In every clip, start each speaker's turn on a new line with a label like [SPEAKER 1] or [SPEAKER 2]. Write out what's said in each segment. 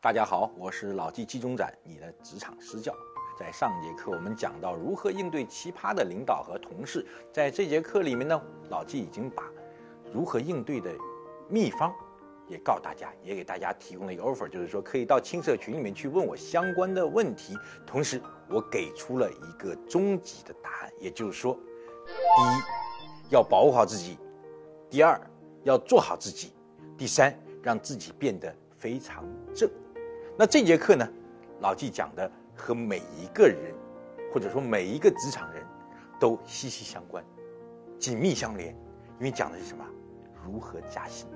[SPEAKER 1] 大家好，我是老纪纪中展，你的职场私教。在上节课我们讲到如何应对奇葩的领导和同事，在这节课里面呢，老纪已经把如何应对的秘方也告诉大家，也给大家提供了一个 offer，就是说可以到青社群里面去问我相关的问题。同时，我给出了一个终极的答案，也就是说，第一要保护好自己，第二要做好自己，第三让自己变得非常正。那这节课呢，老纪讲的和每一个人，或者说每一个职场人都息息相关，紧密相连。因为讲的是什么？如何加薪？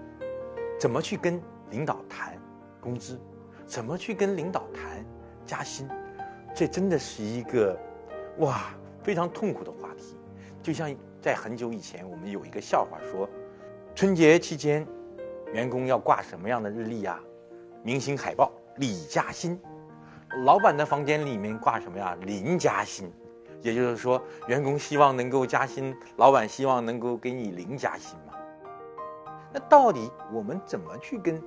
[SPEAKER 1] 怎么去跟领导谈工资？怎么去跟领导谈加薪？这真的是一个哇非常痛苦的话题。就像在很久以前，我们有一个笑话说，春节期间，员工要挂什么样的日历呀？明星海报。李加薪，老板的房间里面挂什么呀？林加薪，也就是说，员工希望能够加薪，老板希望能够给你零加薪。那到底我们怎么去跟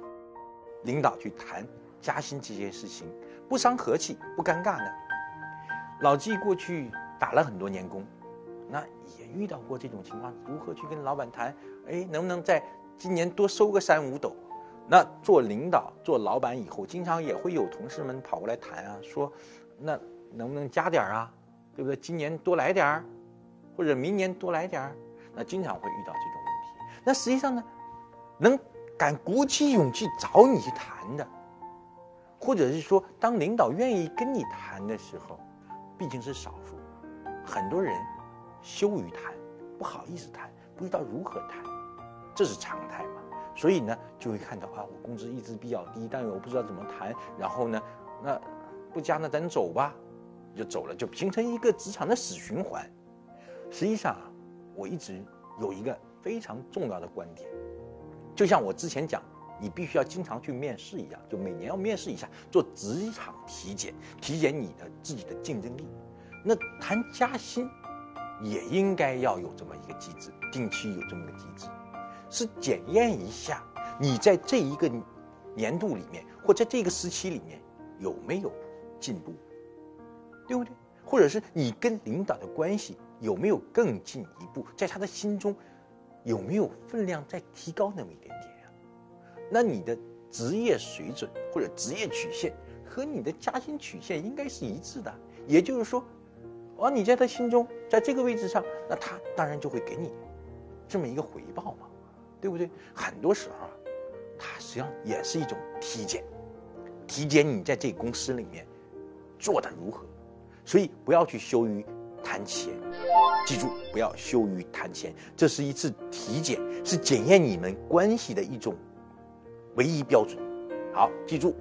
[SPEAKER 1] 领导去谈加薪这件事情，不伤和气，不尴尬呢？老纪过去打了很多年工，那也遇到过这种情况，如何去跟老板谈？哎，能不能在今年多收个三五斗？那做领导、做老板以后，经常也会有同事们跑过来谈啊，说，那能不能加点儿啊？对不对？今年多来点儿，或者明年多来点儿。那经常会遇到这种问题。那实际上呢，能敢鼓起勇气找你去谈的，或者是说当领导愿意跟你谈的时候，毕竟是少数。很多人羞于谈，不好意思谈，不知道如何谈，这是常态嘛。所以呢，就会看到啊，我工资一直比较低，但是我不知道怎么谈。然后呢，那不加那咱走吧，就走了，就形成一个职场的死循环。实际上啊，我一直有一个非常重要的观点，就像我之前讲，你必须要经常去面试一样，就每年要面试一下，做职场体检，体检你的自己的竞争力。那谈加薪，也应该要有这么一个机制，定期有这么个机制。是检验一下你在这一个年度里面，或在这个时期里面有没有进步，对不对？或者是你跟领导的关系有没有更进一步，在他的心中有没有分量再提高那么一点点呀？那你的职业水准或者职业曲线和你的加薪曲线应该是一致的。也就是说，哦，你在他心中在这个位置上，那他当然就会给你这么一个回报嘛。对不对？很多时候啊，它实际上也是一种体检，体检你在这公司里面做的如何。所以不要去羞于谈钱，记住不要羞于谈钱，这是一次体检，是检验你们关系的一种唯一标准。好，记住，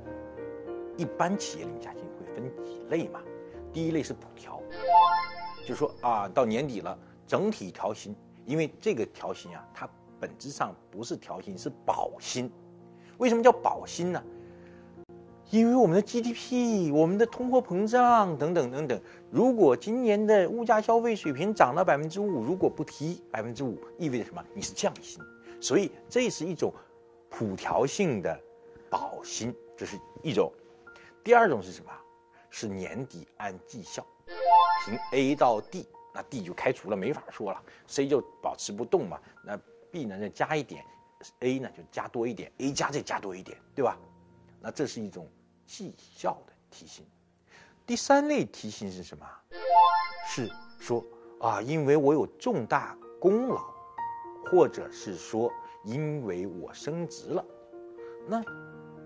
[SPEAKER 1] 一般企业零加薪会分几类嘛？第一类是普调，就说啊，到年底了，整体调薪，因为这个调薪啊，它。本质上不是调薪，是保薪。为什么叫保薪呢？因为我们的 GDP、我们的通货膨胀等等等等，如果今年的物价消费水平涨了百分之五，如果不提百分之五，意味着什么？你是降薪。所以这是一种普调性的保薪，这是一种。第二种是什么？是年底按绩效评 A 到 D，那 D 就开除了，没法说了，C 就保持不动嘛。那 B 呢，再加一点，A 呢就加多一点，A 加再加多一点，对吧？那这是一种绩效的提薪。第三类提薪是什么？是说啊，因为我有重大功劳，或者是说因为我升职了，那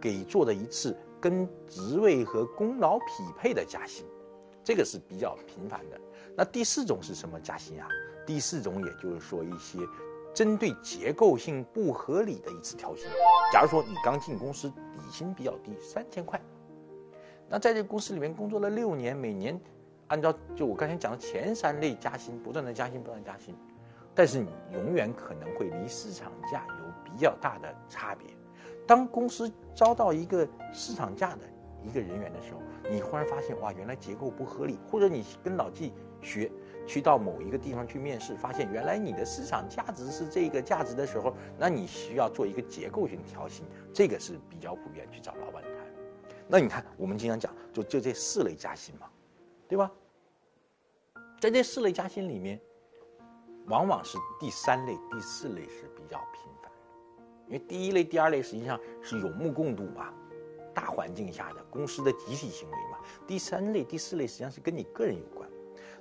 [SPEAKER 1] 给做的一次跟职位和功劳匹配的加薪，这个是比较频繁的。那第四种是什么加薪啊？第四种也就是说一些。针对结构性不合理的一次调薪，假如说你刚进公司，底薪比较低，三千块，那在这个公司里面工作了六年，每年按照就我刚才讲的前三类加薪，不断的加薪，不断加薪，但是你永远可能会离市场价有比较大的差别。当公司招到一个市场价的一个人员的时候，你忽然发现哇，原来结构不合理，或者你跟老纪学，去到某一个地方去面试，发现原来你的市场价值是这个价值的时候，那你需要做一个结构性调薪，这个是比较普遍去找老板谈。那你看，我们经常讲，就就这四类加薪嘛，对吧？在这四类加薪里面，往往是第三类、第四类是比较频繁，因为第一类、第二类实际上是有目共睹嘛，大环境下的公司的集体行为嘛。第三类、第四类实际上是跟你个人有关，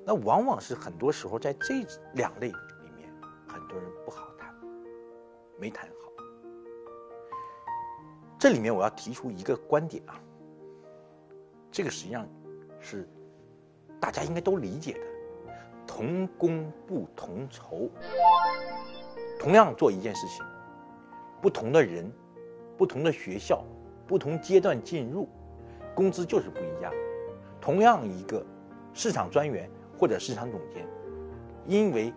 [SPEAKER 1] 那往往是很多时候在这两类里面，很多人不好谈，没谈好。这里面我要提出一个观点啊。这个实际上是大家应该都理解的，同工不同酬。同样做一件事情，不同的人、不同的学校、不同阶段进入，工资就是不一样。同样一个市场专员或者市场总监，因为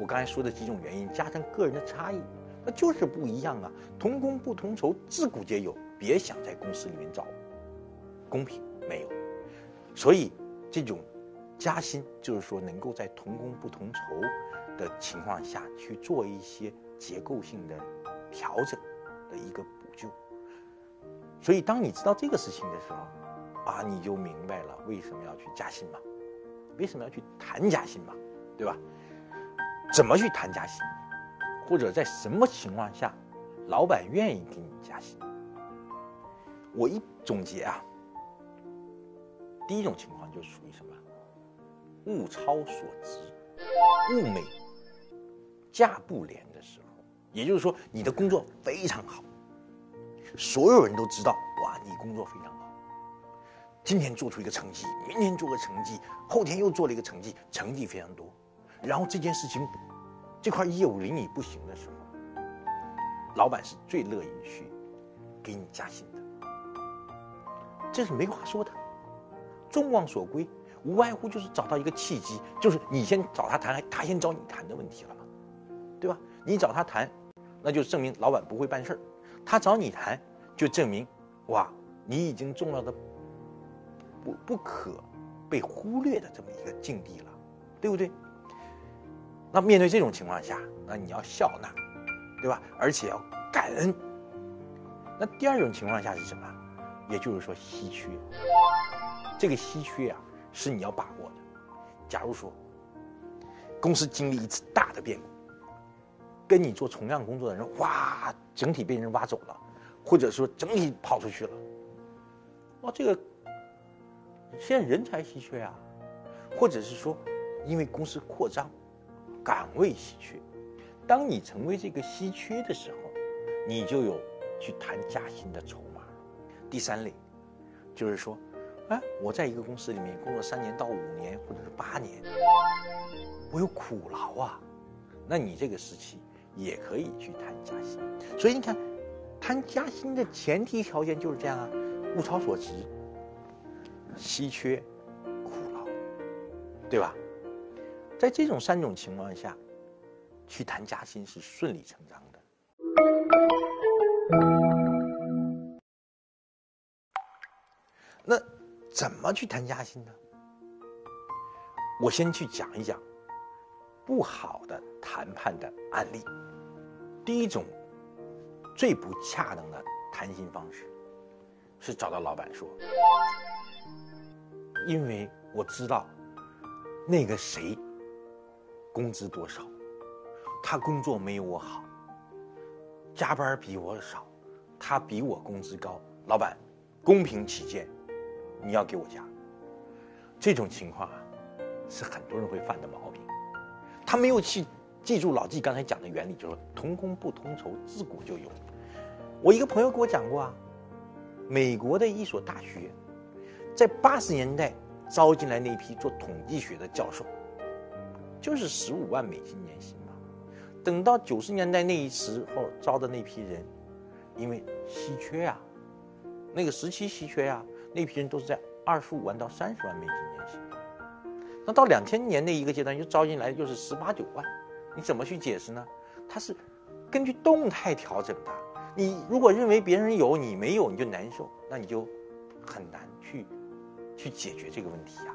[SPEAKER 1] 我刚才说的几种原因，加上个人的差异，那就是不一样啊。同工不同酬，自古皆有，别想在公司里面找公平。所以这种加薪就是说能够在同工不同酬的情况下去做一些结构性的调整的一个补救。所以当你知道这个事情的时候，啊，你就明白了为什么要去加薪嘛，为什么要去谈加薪嘛，对吧？怎么去谈加薪，或者在什么情况下，老板愿意给你加薪？我一总结啊。第一种情况就属于什么？物超所值，物美价不廉的时候，也就是说你的工作非常好，所有人都知道，哇，你工作非常好。今天做出一个成绩，明天做个成绩，后天又做了一个成绩，成绩非常多。然后这件事情，这块业务离你不行的时候，老板是最乐意去给你加薪的，这是没话说的。众望所归，无外乎就是找到一个契机，就是你先找他谈，他先找你谈的问题了嘛，对吧？你找他谈，那就证明老板不会办事儿；他找你谈，就证明，哇，你已经重要的不不可被忽略的这么一个境地了，对不对？那面对这种情况下，那你要笑纳，对吧？而且要感恩。那第二种情况下是什么？也就是说稀缺。这个稀缺啊，是你要把握的。假如说，公司经历一次大的变故，跟你做同样工作的人，哇，整体被人挖走了，或者说整体跑出去了，哇，这个现在人才稀缺啊，或者是说，因为公司扩张，岗位稀缺，当你成为这个稀缺的时候，你就有去谈加薪的筹码。第三类，就是说。哎，我在一个公司里面工作三年到五年，或者是八年，我有苦劳啊。那你这个时期也可以去谈加薪。所以你看，谈加薪的前提条件就是这样啊：物超所值、稀缺、苦劳，对吧？在这种三种情况下，去谈加薪是顺理成章的。怎么去谈加薪呢？我先去讲一讲不好的谈判的案例。第一种最不恰当的谈薪方式是找到老板说：“因为我知道那个谁工资多少，他工作没有我好，加班比我少，他比我工资高。老板，公平起见。”你要给我加，这种情况啊，是很多人会犯的毛病。他没有去记住老纪刚才讲的原理，就是同工不同酬，自古就有。我一个朋友跟我讲过啊，美国的一所大学，在八十年代招进来那批做统计学的教授，就是十五万美金年薪嘛。等到九十年代那一时候招的那批人，因为稀缺呀，那个时期稀缺呀。那批人都是在二十五万到三十万美金年薪，那到两千年那一个阶段又招进来又是十八九万，你怎么去解释呢？它是根据动态调整的。你如果认为别人有你没有你就难受，那你就很难去去解决这个问题啊。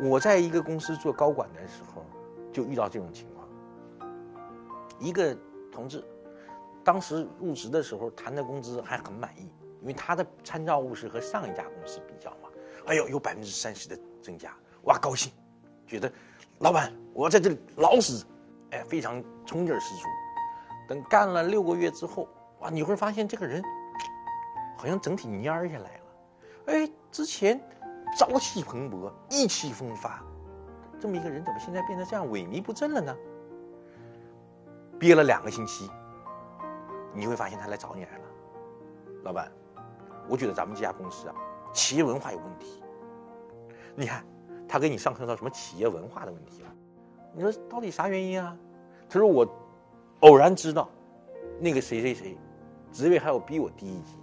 [SPEAKER 1] 我在一个公司做高管的时候，就遇到这种情况。一个同志，当时入职的时候谈的工资还很满意，因为他的参照物是和上一家公司比较嘛。哎呦，有百分之三十的增加，哇，高兴，觉得老板我要在这里老死，哎，非常冲劲十足。等干了六个月之后，哇，你会发现这个人好像整体蔫下来了。哎，之前朝气蓬勃、意气风发，这么一个人，怎么现在变得这样萎靡不振了呢？憋了两个星期，你会发现他来找你来了，老板，我觉得咱们这家公司啊，企业文化有问题。你看，他给你上升到什么企业文化的问题了？你说到底啥原因啊？他说我。偶然知道，那个谁谁谁，职位还有比我低一级，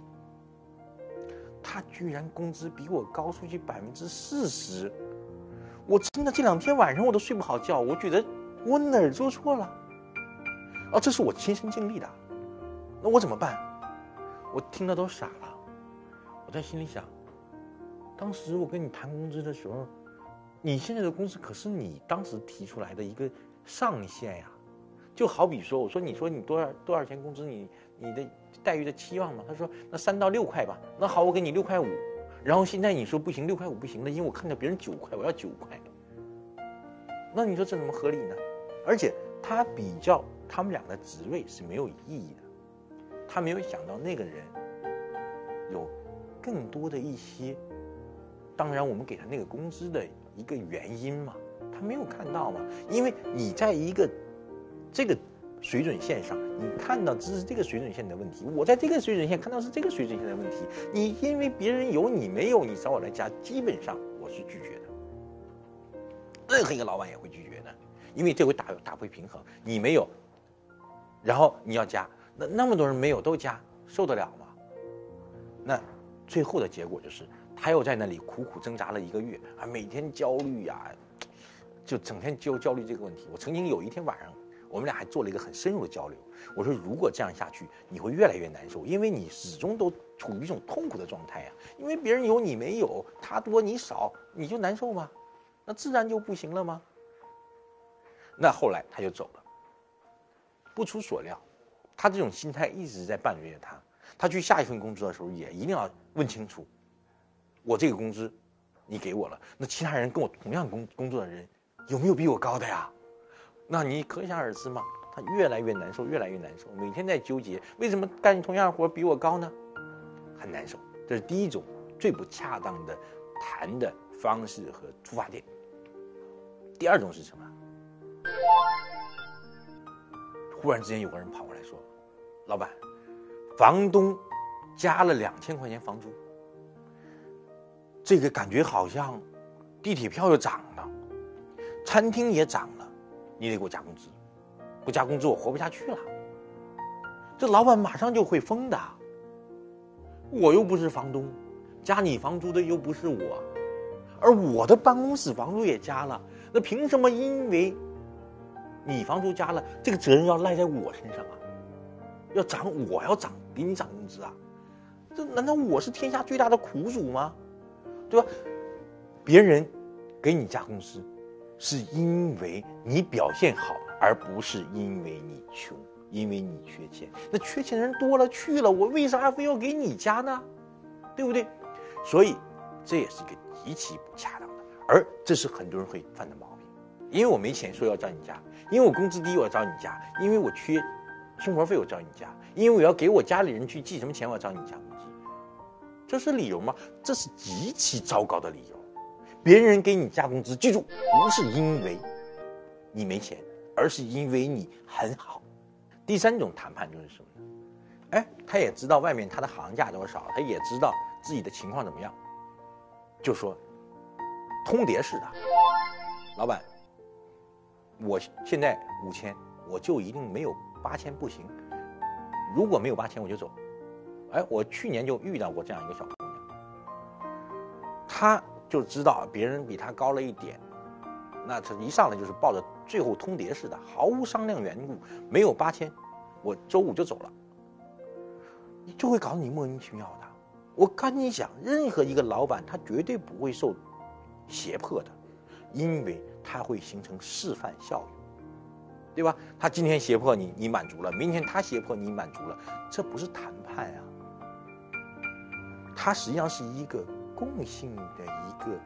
[SPEAKER 1] 他居然工资比我高出去百分之四十，我真的这两天晚上我都睡不好觉，我觉得我哪儿做错了？哦，这是我亲身经历的，那我怎么办？我听了都傻了，在心里想，当时我跟你谈工资的时候，你现在的工资可是你当时提出来的一个上限呀。就好比说，我说你说你多少多少钱工资，你你的待遇的期望嘛？他说那三到六块吧。那好，我给你六块五。然后现在你说不行，六块五不行了，因为我看到别人九块，我要九块。那你说这怎么合理呢？而且他比较他们俩的职位是没有意义的，他没有想到那个人有更多的一些，当然我们给他那个工资的一个原因嘛，他没有看到嘛，因为你在一个。这个水准线上，你看到只是这个水准线的问题。我在这个水准线看到是这个水准线的问题。你因为别人有你没有，你找我来加，基本上我是拒绝的。任何一个老板也会拒绝的，因为这会打打回平衡。你没有，然后你要加，那那么多人没有都加，受得了吗？那最后的结果就是，他又在那里苦苦挣扎了一个月啊，每天焦虑呀，就整天就焦虑这个问题。我曾经有一天晚上。我们俩还做了一个很深入的交流。我说，如果这样下去，你会越来越难受，因为你始终都处于一种痛苦的状态呀。因为别人有你没有，他多你少，你就难受吗？那自然就不行了吗？那后来他就走了。不出所料，他这种心态一直在伴随着他。他去下一份工作的时候，也一定要问清楚：我这个工资，你给我了，那其他人跟我同样工工作的人，有没有比我高的呀？那你可想而知嘛，他越来越难受，越来越难受，每天在纠结，为什么干同样活比我高呢？很难受，这是第一种最不恰当的谈的方式和出发点。第二种是什么？忽然之间有个人跑过来说：“老板，房东加了两千块钱房租，这个感觉好像地铁票又涨了，餐厅也涨了。”你得给我加工资，不加工资我活不下去了。这老板马上就会疯的。我又不是房东，加你房租的又不是我，而我的办公室房租也加了，那凭什么因为你房租加了，这个责任要赖在我身上啊？要涨我要涨给你涨工资啊？这难道我是天下最大的苦主吗？对吧？别人给你加工资。是因为你表现好，而不是因为你穷，因为你缺钱。那缺钱的人多了去了，我为啥非要给你加呢？对不对？所以这也是一个极其不恰当的，而这是很多人会犯的毛病。因为我没钱，说要找你加；因为我工资低，我要找你加；因为我缺生活费，我找你加；因为我要给我家里人去寄什么钱，我要找你加工资。这是理由吗？这是极其糟糕的理由。别人给你加工资，记住，不是因为你没钱，而是因为你很好。第三种谈判就是什么呢？哎，他也知道外面他的行价多少，他也知道自己的情况怎么样，就说通牒式的，老板，我现在五千，我就一定没有八千不行。如果没有八千，我就走。哎，我去年就遇到过这样一个小姑娘，她。就知道别人比他高了一点，那他一上来就是抱着最后通牒似的，毫无商量缘故，没有八千，我周五就走了，就会搞你莫名其妙的。我跟你讲，任何一个老板他绝对不会受胁迫的，因为他会形成示范效应，对吧？他今天胁迫你，你满足了；明天他胁迫你，满足了，这不是谈判啊，它实际上是一个共性的一个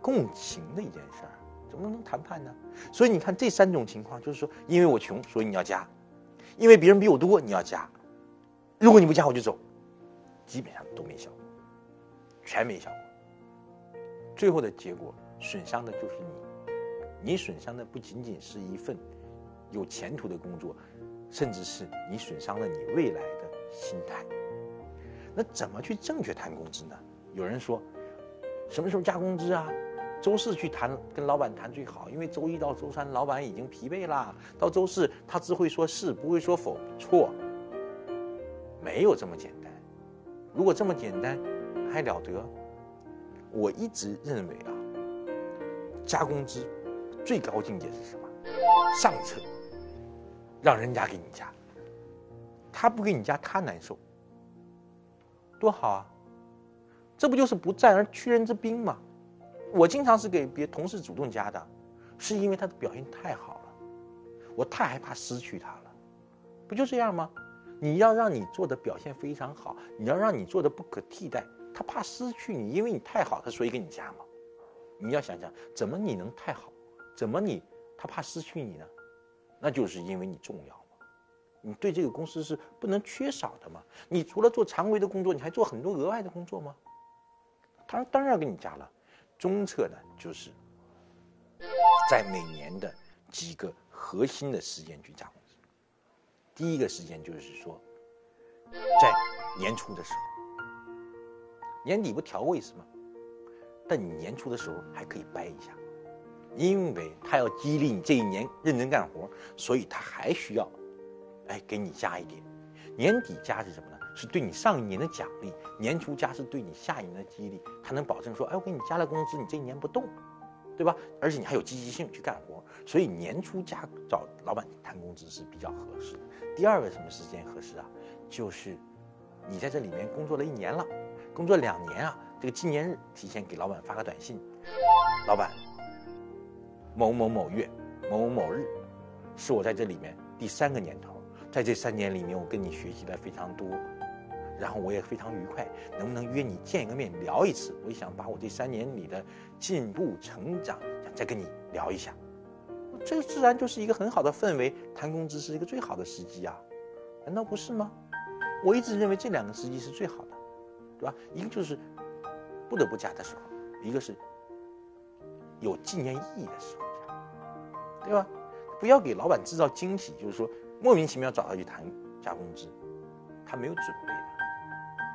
[SPEAKER 1] 共情的一件事儿，怎么能谈判呢？所以你看这三种情况，就是说，因为我穷，所以你要加；因为别人比我多，你要加；如果你不加，我就走。基本上都没效果，全没效果。最后的结果损伤的就是你，你损伤的不仅仅是一份有前途的工作，甚至是你损伤了你未来的心态。那怎么去正确谈工资呢？有人说，什么时候加工资啊？周四去谈，跟老板谈最好，因为周一到周三老板已经疲惫啦，到周四他只会说是，不会说否。错，没有这么简单。如果这么简单，还了得？我一直认为啊，加工资最高境界是什么？上策，让人家给你加，他不给你加，他难受，多好啊！这不就是不战而屈人之兵吗？我经常是给别同事主动加的，是因为他的表现太好了，我太害怕失去他了，不就这样吗？你要让你做的表现非常好，你要让你做的不可替代，他怕失去你，因为你太好，他所以给你加嘛。你要想想，怎么你能太好？怎么你他怕失去你呢？那就是因为你重要嘛。你对这个公司是不能缺少的嘛。你除了做常规的工作，你还做很多额外的工作吗？当当然要给你加了。中策呢，就是在每年的几个核心的时间去加工资。第一个时间就是说，在年初的时候，年底不调过一次吗？但你年初的时候还可以掰一下，因为他要激励你这一年认真干活，所以他还需要，哎，给你加一点。年底加是什么呢？是对你上一年的奖励。年初加是对你下一年的激励。他能保证说，哎，我给你加了工资，你这一年不动。对吧？而且你还有积极性去干活，所以年初加找老板谈工资是比较合适的。第二个什么时间合适啊？就是你在这里面工作了一年了，工作两年啊，这个纪念日提前给老板发个短信，老板，某某某月某某某日，是我在这里面第三个年头，在这三年里面，我跟你学习的非常多。然后我也非常愉快，能不能约你见一个面聊一次？我也想把我这三年里的进步成长，想再跟你聊一下。这自然就是一个很好的氛围，谈工资是一个最好的时机啊，难道不是吗？我一直认为这两个时机是最好的，对吧？一个就是不得不加的时候，一个是有纪念意义的时候加，对吧？不要给老板制造惊喜，就是说莫名其妙找他去谈加工资，他没有准备的。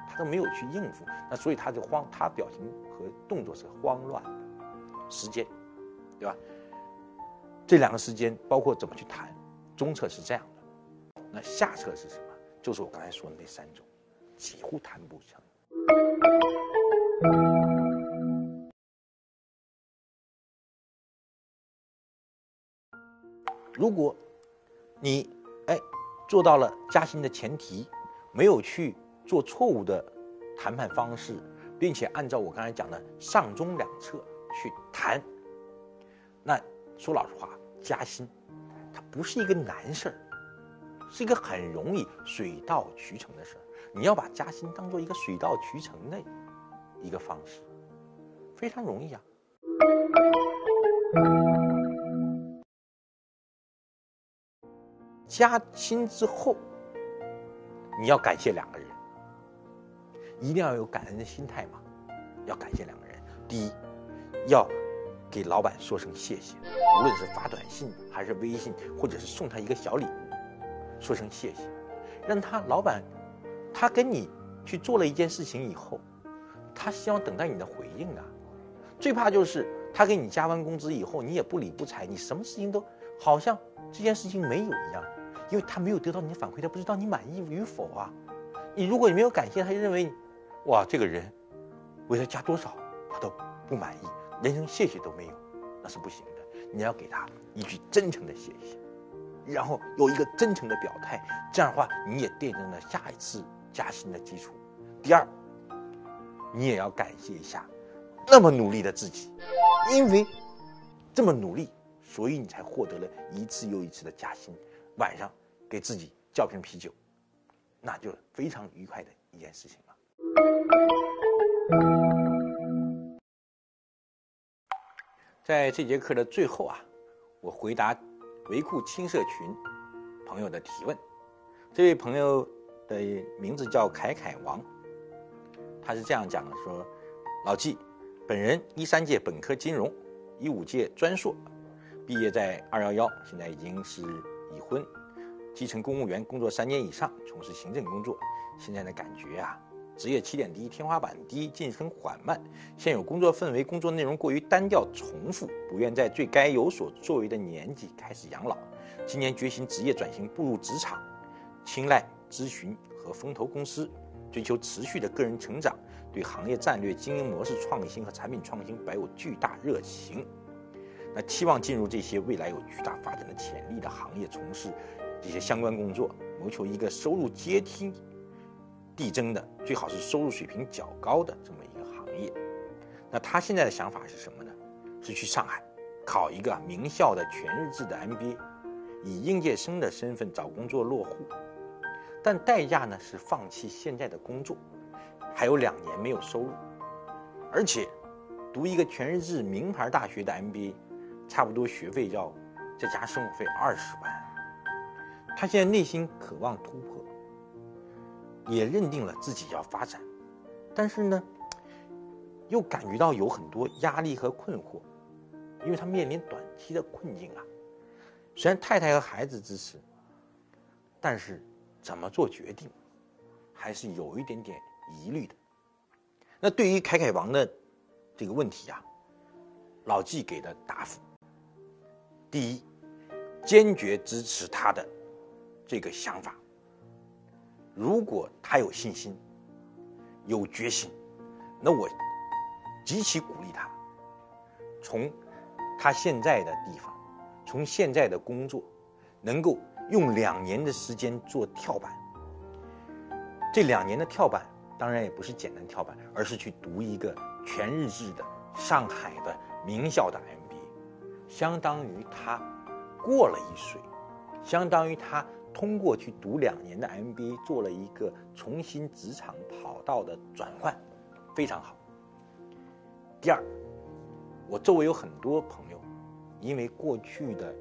[SPEAKER 1] 他都没有去应付，那所以他就慌，他表情和动作是慌乱的。时间，对吧？这两个时间包括怎么去谈，中策是这样的，那下策是什么？就是我刚才说的那三种，几乎谈不成。如果你哎做到了加薪的前提，没有去。做错误的谈判方式，并且按照我刚才讲的上中两策去谈，那说老实话，加薪它不是一个难事儿，是一个很容易水到渠成的事儿。你要把加薪当做一个水到渠成的一个方式，非常容易啊。加薪之后，你要感谢两个人。一定要有感恩的心态嘛，要感谢两个人。第一，要给老板说声谢谢，无论是发短信还是微信，或者是送他一个小礼物，说声谢谢，让他老板，他跟你去做了一件事情以后，他希望等待你的回应啊。最怕就是他给你加完工资以后，你也不理不睬，你什么事情都好像这件事情没有一样，因为他没有得到你的反馈，他不知道你满意与否啊。你如果你没有感谢，他就认为。哇，这个人为他加多少，他都不满意，连声谢谢都没有，那是不行的。你要给他一句真诚的谢谢，然后有一个真诚的表态，这样的话你也奠定了下一次加薪的基础。第二，你也要感谢一下那么努力的自己，因为这么努力，所以你才获得了一次又一次的加薪。晚上给自己叫瓶啤酒，那就非常愉快的一件事情了。在这节课的最后啊，我回答维库青社群朋友的提问。这位朋友的名字叫凯凯王，他是这样讲的：说，老季，本人一三届本科金融，一五届专硕，毕业在二幺幺，现在已经是已婚，基层公务员工作三年以上，从事行政工作。现在的感觉啊。职业起点低，天花板低，晋升缓慢。现有工作氛围、工作内容过于单调重复，不愿在最该有所作为的年纪开始养老。今年决心职业转型，步入职场，青睐咨询和风投公司，追求持续的个人成长，对行业战略、经营模式创新和产品创新怀有巨大热情。那期望进入这些未来有巨大发展的潜力的行业，从事这些相关工作，谋求一个收入阶梯。递增的最好是收入水平较高的这么一个行业，那他现在的想法是什么呢？是去上海考一个名校的全日制的 MBA，以应届生的身份找工作落户，但代价呢是放弃现在的工作，还有两年没有收入，而且读一个全日制名牌大学的 MBA，差不多学费要再加生活费二十万，他现在内心渴望突破。也认定了自己要发展，但是呢，又感觉到有很多压力和困惑，因为他面临短期的困境啊。虽然太太和孩子支持，但是怎么做决定，还是有一点点疑虑的。那对于凯凯王的这个问题啊，老纪给的答复：第一，坚决支持他的这个想法。如果他有信心、有决心，那我极其鼓励他，从他现在的地方，从现在的工作，能够用两年的时间做跳板。这两年的跳板当然也不是简单跳板，而是去读一个全日制的上海的名校的 M 相当于他过了一岁，相当于他。通过去读两年的 MBA，做了一个重新职场跑道的转换，非常好。第二，我周围有很多朋友，因为过去的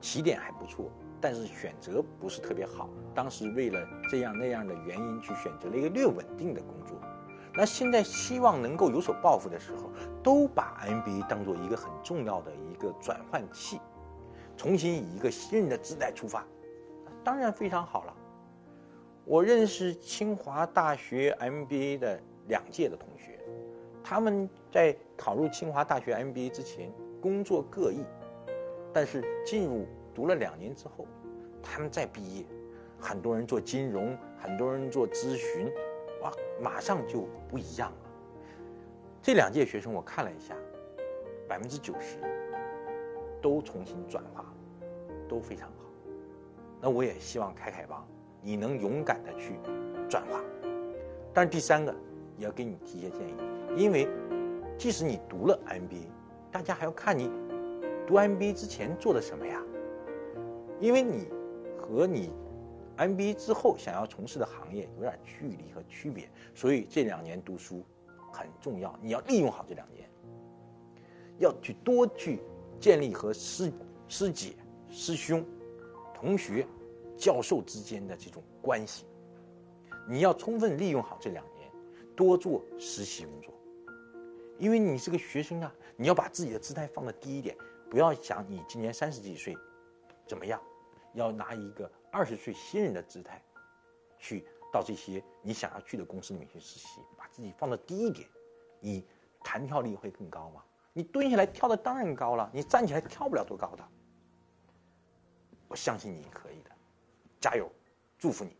[SPEAKER 1] 起点还不错，但是选择不是特别好，当时为了这样那样的原因去选择了一个略稳定的工作，那现在希望能够有所抱负的时候，都把 MBA 当做一个很重要的一个转换器，重新以一个新人的姿态出发。当然非常好了。我认识清华大学 MBA 的两届的同学，他们在考入清华大学 MBA 之前工作各异，但是进入读了两年之后，他们再毕业，很多人做金融，很多人做咨询，哇，马上就不一样了。这两届学生我看了一下，百分之九十都重新转化，都非常好。那我也希望凯凯帮，你能勇敢的去转化。但是第三个，也要给你提一些建议，因为即使你读了 MBA，大家还要看你读 MBA 之前做的什么呀？因为你和你 MBA 之后想要从事的行业有点距离和区别，所以这两年读书很重要，你要利用好这两年，要去多去建立和师师姐、师兄。同学、教授之间的这种关系，你要充分利用好这两年，多做实习工作。因为你是个学生啊，你要把自己的姿态放得低一点，不要想你今年三十几岁怎么样，要拿一个二十岁新人的姿态，去到这些你想要去的公司里面去实习，把自己放到低一点，你弹跳力会更高吗？你蹲下来跳的当然高了，你站起来跳不了多高的。我相信你可以的，加油，祝福你。